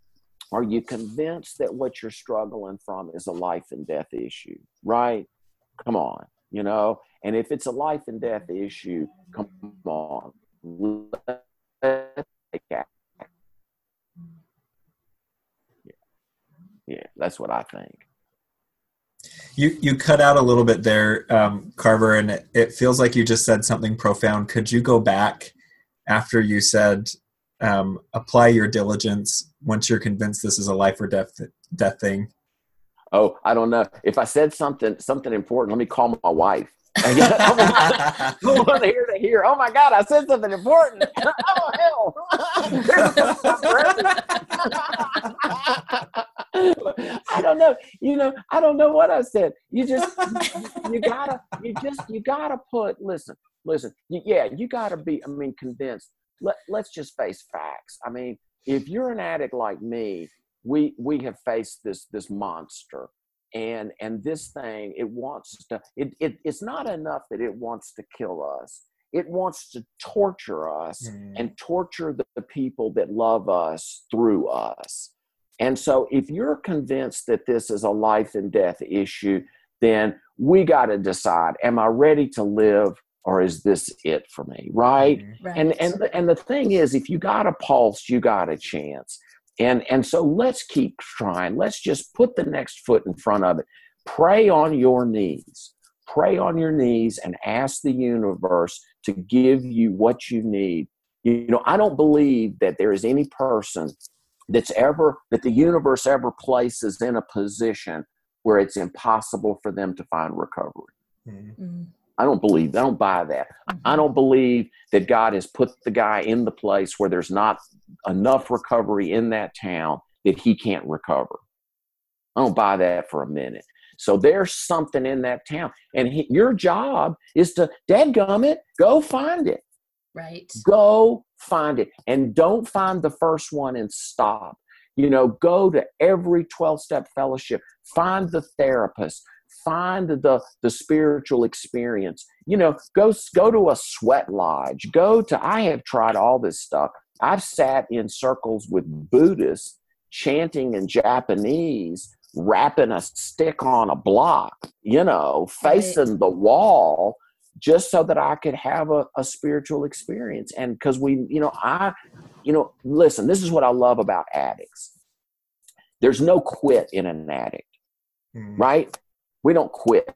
are you convinced that what you're struggling from is a life and death issue? Right? Come on you know? And if it's a life and death issue come on. Yeah. yeah that's what i think you you cut out a little bit there, um, Carver, and it, it, feels like you just said something profound. Could you go back after you said um, apply your diligence once you're convinced this is a life or death death thing? Oh, I don't know. If I said something something important, let me call my wife. (laughs) I want to hear to hear. Oh my God, I said something important. (laughs) oh hell! (laughs) (laughs) I don't know. You know, I don't know what I said. You just, you gotta, you just, you gotta put. Listen, listen. Yeah, you gotta be. I mean, convinced. Let Let's just face facts. I mean, if you're an addict like me, we we have faced this this monster and and this thing it wants to it, it it's not enough that it wants to kill us it wants to torture us mm. and torture the, the, people that love us through us and so, if you're convinced that this is a life and death issue, then we got to decide: Am I ready to live, or is this it for me? Right? Mm-hmm. right. And and and the thing is, if you got a pulse, you got a chance. And and so let's keep trying. Let's just put the next foot in front of it. Pray on your knees. Pray on your knees and ask the universe to give you what you need. You know, I don't believe that there is any person that's ever that the universe ever places in a position where it's impossible for them to find recovery. Mm-hmm. I don't believe, I don't buy that. Mm-hmm. I don't believe that God has put the guy in the place where there's not enough recovery in that town that he can't recover. I don't buy that for a minute. So there's something in that town. And he, your job is to, dadgum it, go find it. Right. Go find it. And don't find the first one and stop. You know, go to every 12 step fellowship, find the therapist, find the the spiritual experience. You know go go to a sweat lodge. Go to i have tried all this stuff. I've sat in circles with buddhists chanting in japanese rapping a stick on a block you know facing the wall just so that i could have a, a spiritual experience and because we you know i you know listen this is what i love about addicts there's no quit in an addict mm. right we don't quit.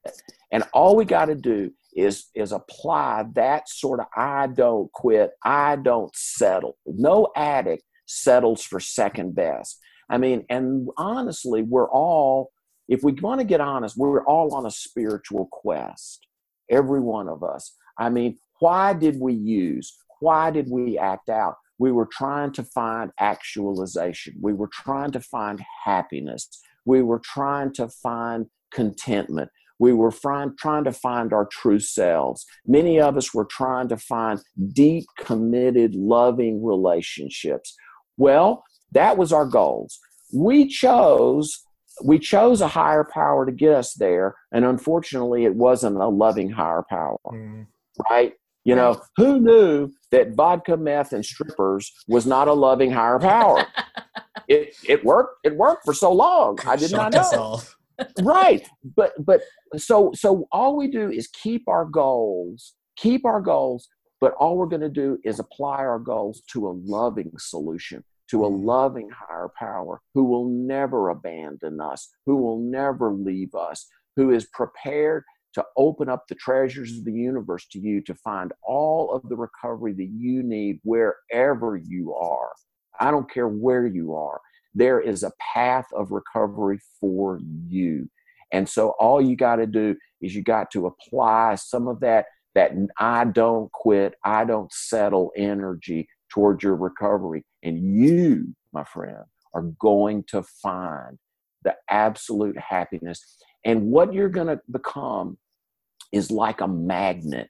And all we got to do is is apply that sort of I don't quit, I don't settle. No addict settles for second best. I mean, and honestly, we're all if we want to get honest, we're all on a spiritual quest. Every one of us. I mean, why did we use? Why did we act out? We were trying to find actualization. We were trying to find happiness. We were trying to find contentment. We were trying, trying to find our true selves. Many of us were trying to find deep, committed, loving relationships. Well, that was our goals. We chose we chose a higher power to get us there, and unfortunately, it wasn't a loving higher power, mm. right? You know, who knew that vodka, meth, and strippers was not a loving higher power? (laughs) it it worked. It worked for so long. I did Shock not know (laughs) right but but so so all we do is keep our goals keep our goals but all we're going to do is apply our goals to a loving solution to a loving higher power who will never abandon us who will never leave us who is prepared to open up the treasures of the universe to you to find all of the recovery that you need wherever you are i don't care where you are there is a path of recovery for you. And so all you got to do is you got to apply some of that that I don't quit, I don't settle energy towards your recovery. And you, my friend, are going to find the absolute happiness. And what you're going to become is like a magnet.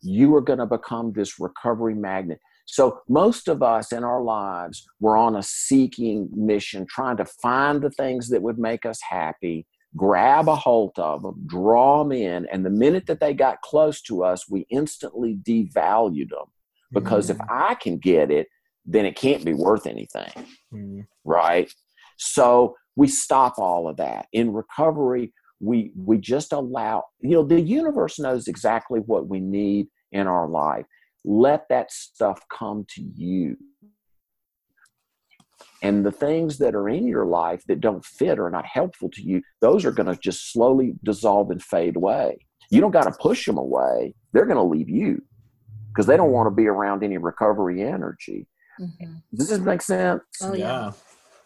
You are going to become this recovery magnet. So, most of us in our lives were on a seeking mission, trying to find the things that would make us happy, grab a hold of them, draw them in. And the minute that they got close to us, we instantly devalued them. Because mm-hmm. if I can get it, then it can't be worth anything. Mm-hmm. Right? So, we stop all of that. In recovery, we we just allow you know the universe knows exactly what we need in our life let that stuff come to you. And the things that are in your life that don't fit or not helpful to you, those are going to just slowly dissolve and fade away. You don't got to push them away. They're going to leave you because they don't want to be around any recovery energy. Mm-hmm. Does this make sense? Oh, yeah.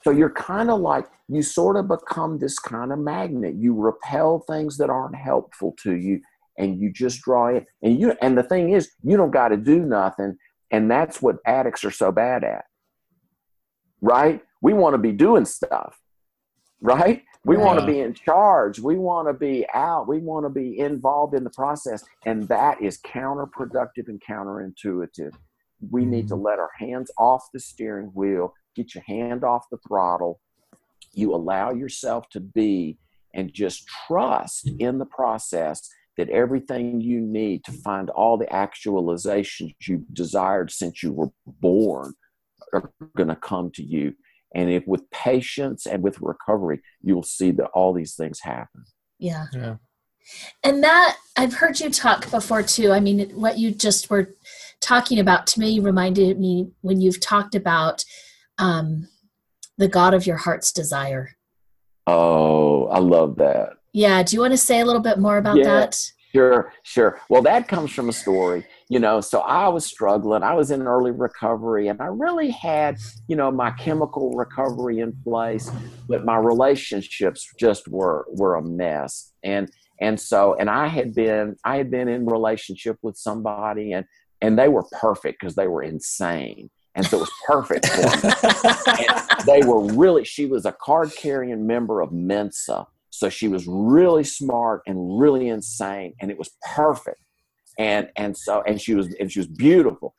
So you're kind of like, you sort of become this kind of magnet. You repel things that aren't helpful to you and you just draw it and you and the thing is you don't got to do nothing and that's what addicts are so bad at right we want to be doing stuff right we yeah. want to be in charge we want to be out we want to be involved in the process and that is counterproductive and counterintuitive we need to mm-hmm. let our hands off the steering wheel get your hand off the throttle you allow yourself to be and just trust in the process that everything you need to find all the actualizations you desired since you were born are going to come to you. And if with patience and with recovery, you'll see that all these things happen. Yeah. Yeah. And that I've heard you talk before too. I mean, what you just were talking about to me reminded me when you've talked about um, the God of your heart's desire. Oh, I love that. Yeah. Do you want to say a little bit more about yeah, that? Sure, sure. Well, that comes from a story. you know so i was struggling i was in early recovery and i really had you know my chemical recovery in place but my relationships just were were a mess and and so and i had been i had been in relationship with somebody and and they were perfect because they were insane. And so it was perfect for me. they were really she was a card carrying member of mensa. So she was really smart and really insane and it was perfect. And and so and she was and she was beautiful.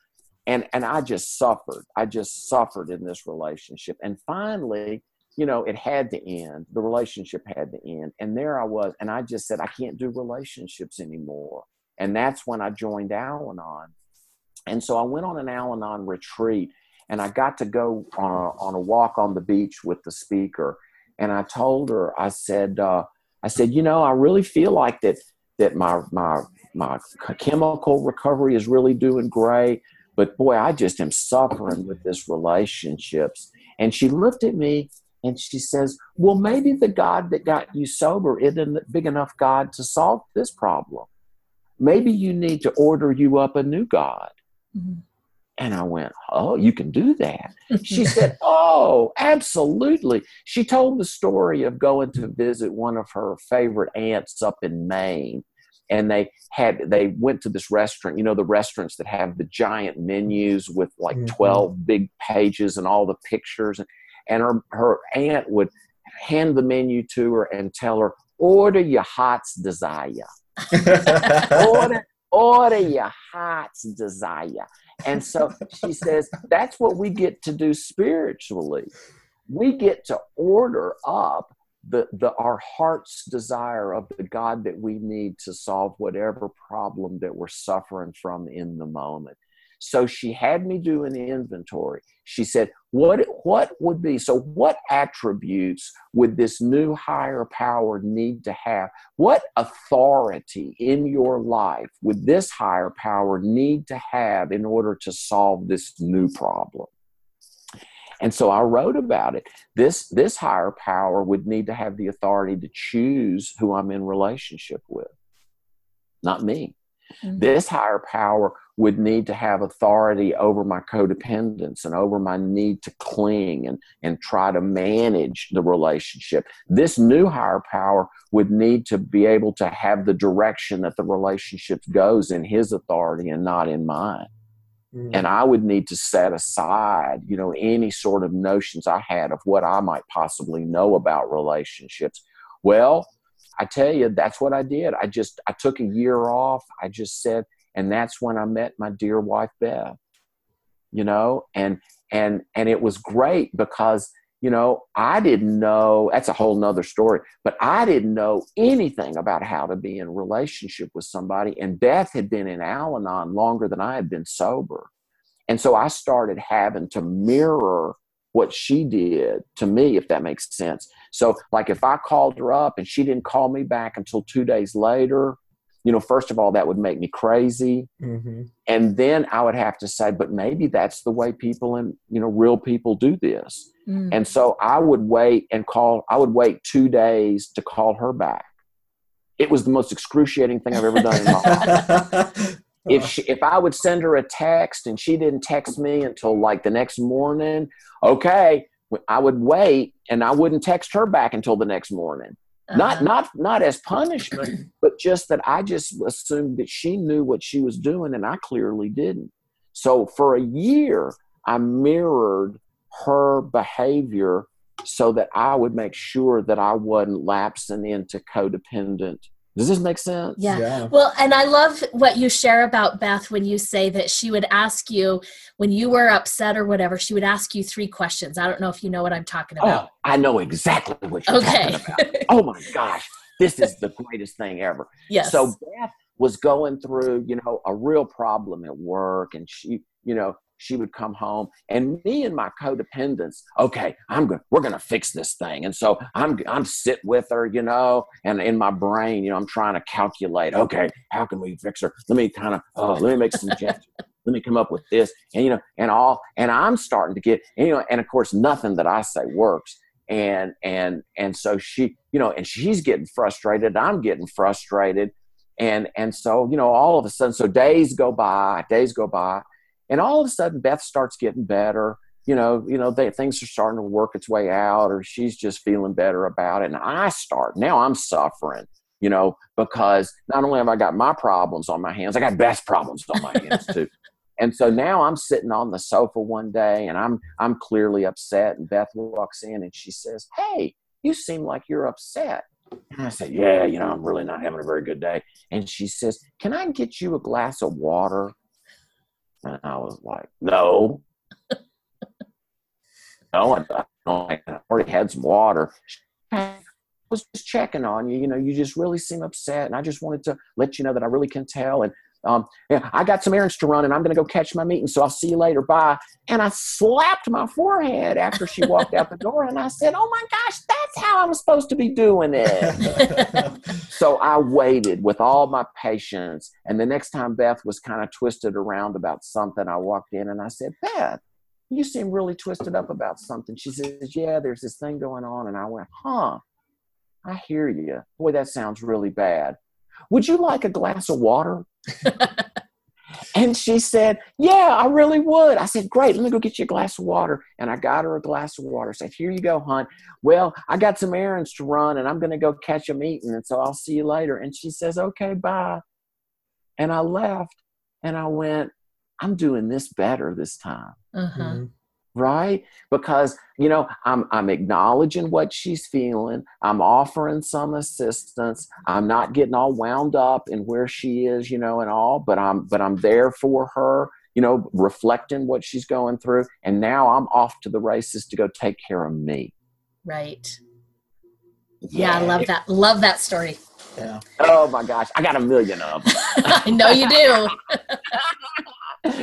And and i just suffered. I just suffered in this relationship. And finally you know it had to end. The relationship had to end. And there i was and i just said i can't do relationships anymore. And that's when i joined al-anon and so i went on an al-anon retreat and i got to go on a, on a walk on the beach with the speaker and i told her i said uh, i said you know i really feel like that that my my my chemical recovery is really doing great. But boy, I just am suffering with this relationships. And she looked at me and she says, Well, maybe the God that got you sober isn't a big enough God to solve this problem. Maybe you need to order you up a new God. Mm-hmm. And I went, Oh, you can do that. she (laughs) said, Oh, absolutely. She told the story of going to visit one of her favorite aunts up in Maine and they had they went to this restaurant you know the restaurants that have the giant menus with like mm-hmm. 12 big pages and all the pictures and her her aunt would hand the menu to her and tell her order your heart's desire (laughs) order order your heart's desire and so she (laughs) says that's what we get to do spiritually we get to order up the, the our heart's desire of the God that we need to solve whatever problem that we're suffering from in the moment. So she had me do an inventory. She said, "What what would be so? What attributes would this new higher power need to have? What authority in your life would this higher power need to have in order to solve this new problem?" And so I wrote about it. This this higher power would need to have the authority to choose who I'm in relationship with, not me. Mm-hmm. This higher power would need to have authority over my codependence and over my need to cling and, and try to manage the relationship. This new higher power would need to be able to have the direction that the relationship goes in his authority and not in mine. Mm. And I would need to set aside, you know, any sort of notions I had of what I might possibly know about relationships. Well, I tell you, that's what I did. I just I took a year off. I just said, and that's when I met my dear wife Beth. You know, and and and it was great because you know, I didn't know that's a whole nother story, but I didn't know anything about how to be in relationship with somebody. And Beth had been in Al Anon longer than I had been sober. And so I started having to mirror what she did to me, if that makes sense. So, like, if I called her up and she didn't call me back until two days later, you know, first of all, that would make me crazy. Mm-hmm. And then I would have to say, but maybe that's the way people and, you know, real people do this. Mm. And so I would wait and call, I would wait two days to call her back. It was the most excruciating thing I've ever done in my (laughs) life. If she, if I would send her a text and she didn't text me until like the next morning, okay, I would wait and I wouldn't text her back until the next morning. Uh-huh. Not not not as punishment, (clears throat) but just that I just assumed that she knew what she was doing and I clearly didn't. So for a year, I mirrored her behavior so that I would make sure that I wasn't lapsing into codependent does this make sense? Yeah. yeah. Well, and I love what you share about Beth when you say that she would ask you when you were upset or whatever, she would ask you three questions. I don't know if you know what I'm talking oh, about. Oh, I know exactly what you're okay. talking about. (laughs) oh my gosh. This is the greatest thing ever. Yes. So Beth was going through, you know, a real problem at work and she, you know, she would come home and me and my codependence okay i'm good we're gonna fix this thing. And so i'm i'm sit with her you know and in my brain you know i'm trying to calculate okay how can we fix her? Let me kind of oh uh, let me make some changes. Let me come up with this. And you know and all and i'm starting to get and, you know and of course nothing that i say works. And and and so she you know and she's getting frustrated i'm getting frustrated. And and so you know all of a sudden so days go by days go by and all of a sudden beth starts getting better. You know you know they, things are starting to work its way out or she's just feeling better about it. And i start now i'm suffering you know because not only have i got my problems on my hands i got beth's problems on my hands too. (laughs) And so now i'm sitting on the sofa one day and i'm i'm clearly upset. And beth walks in and she says hey you seem like you're upset. And I said, Yeah, you know, I'm really not having a very good day. And she says, Can I get you a glass of water? And I was like, No. (laughs) no, I, I already had some water. I was just checking on you. You know, you just really seem upset. And I just wanted to let you know that I really can tell. And um, yeah, I got some errands to run and I'm going to go catch my meeting. So I'll see you later. Bye. And I slapped my forehead after she walked out the door and I said, Oh my gosh, that's how I'm supposed to be doing it. (laughs) so I waited with all my patience. And the next time Beth was kind of twisted around about something, I walked in and I said, Beth, you seem really twisted up about something. She says, Yeah, there's this thing going on. And I went, Huh, I hear you. Boy, that sounds really bad. Would you like a glass of water? And she said, Yeah, I really would. I said, Great, let me go get you a glass of water. And I got her a glass of water. I said, Here you go, hon. Well, I got some errands to run and I'm going to go catch a meeting. And so I'll see you later. And she says, Okay, bye. And I left and I went, I'm doing this better this time. Uh-huh. Mm-hmm right? Because you know i'm i'm acknowledging what she's feeling. I'm offering some assistance. I'm not getting all wound up in where she is you know and all but i'm but i'm there for her you know reflecting what she's going through. And now i'm off to the races to go take care of me. Right. Yeah, yeah i love that. Love that story. Yeah. Oh my gosh. I got a million of them (laughs) i know you do (laughs)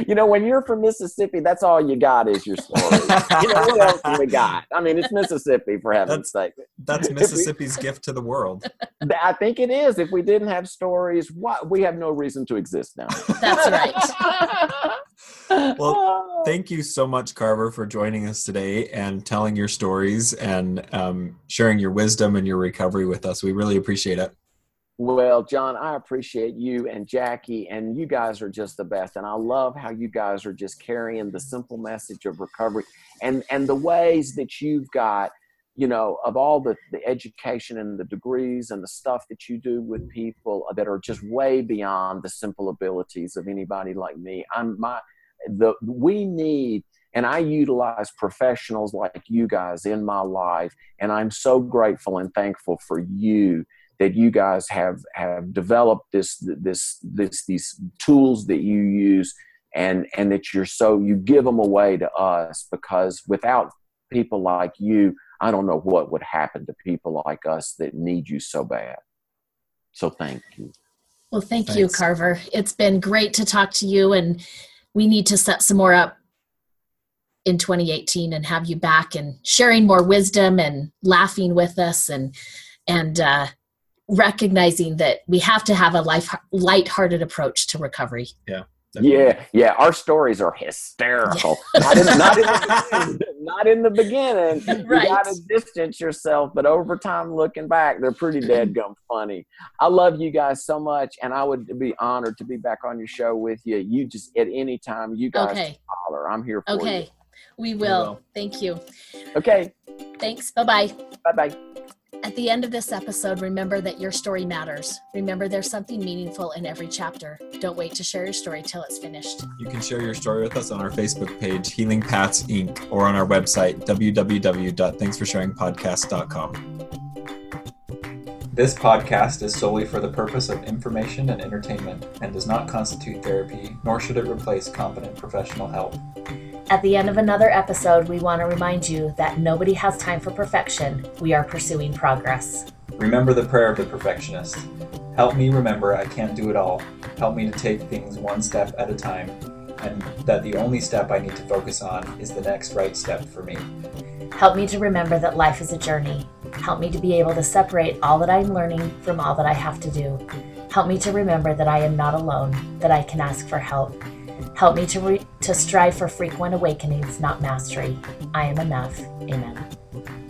you know, when you're from Mississippi, that's all you got is your story. you know, what else do we got? I mean, it's Mississippi, for heaven's that's, sake. That's Mississippi's gift to the world. I think it is. If we didn't have stories, what we have no reason to exist now. That's right. (laughs) well, thank you so much, Carver, for joining us today and telling your stories and um, sharing your wisdom and your recovery with us. We really appreciate it. Well, John, I appreciate you and Jackie, and you guys are just the best. And I love how you guys are just carrying the simple message of recovery and and the ways that you've got, you know, of all the, the education and the degrees and the stuff that you do with people that are just way beyond the simple abilities of anybody like me. I'm my the we need and I utilize professionals like you guys in my life, and I'm so grateful and thankful for you that you guys have have developed this this this these tools that you use and and that you're so you give them away to us because without people like you i don't know what would happen to people like us that need you so bad. So thank you. Well thank Thanks. you carver. It's been great to talk to you and we need to set some more up in 2018 and have you back and sharing more wisdom and laughing with us and and uh, recognizing that we have to have a life light-hearted approach to recovery. Yeah. Definitely. Yeah, yeah. Our stories are hysterical. not, in, not, in the, (laughs) not in the beginning. Right. You got to distance yourself, but over time, looking back, they're pretty dead gum funny. I love you guys so much, and I would be honored to be back on your show with you. You just at any time, you guys okay. holler. I'm here for okay. you. Okay, we will. Thank you. Okay. Thanks. Bye bye. Bye bye. At the end of this episode, remember that your story matters. Remember there's something meaningful in every chapter. Don't wait to share your story till it's finished. You can share your story with us on our Facebook page, Healing Paths Inc., or on our website, www.thanksforsharingpodcast.com. This podcast is solely for the purpose of information and entertainment and does not constitute therapy, nor should it replace competent professional help. At the end of another episode, we want to remind you that nobody has time for perfection. We are pursuing progress. Remember the prayer of the perfectionist Help me remember I can't do it all. Help me to take things one step at a time, and that the only step I need to focus on is the next right step for me. Help me to remember that life is a journey. Help me to be able to separate all that I'm learning from all that I have to do. Help me to remember that I am not alone, that I can ask for help Help me to, re- to strive for frequent awakenings, not mastery. I am enough. Amen.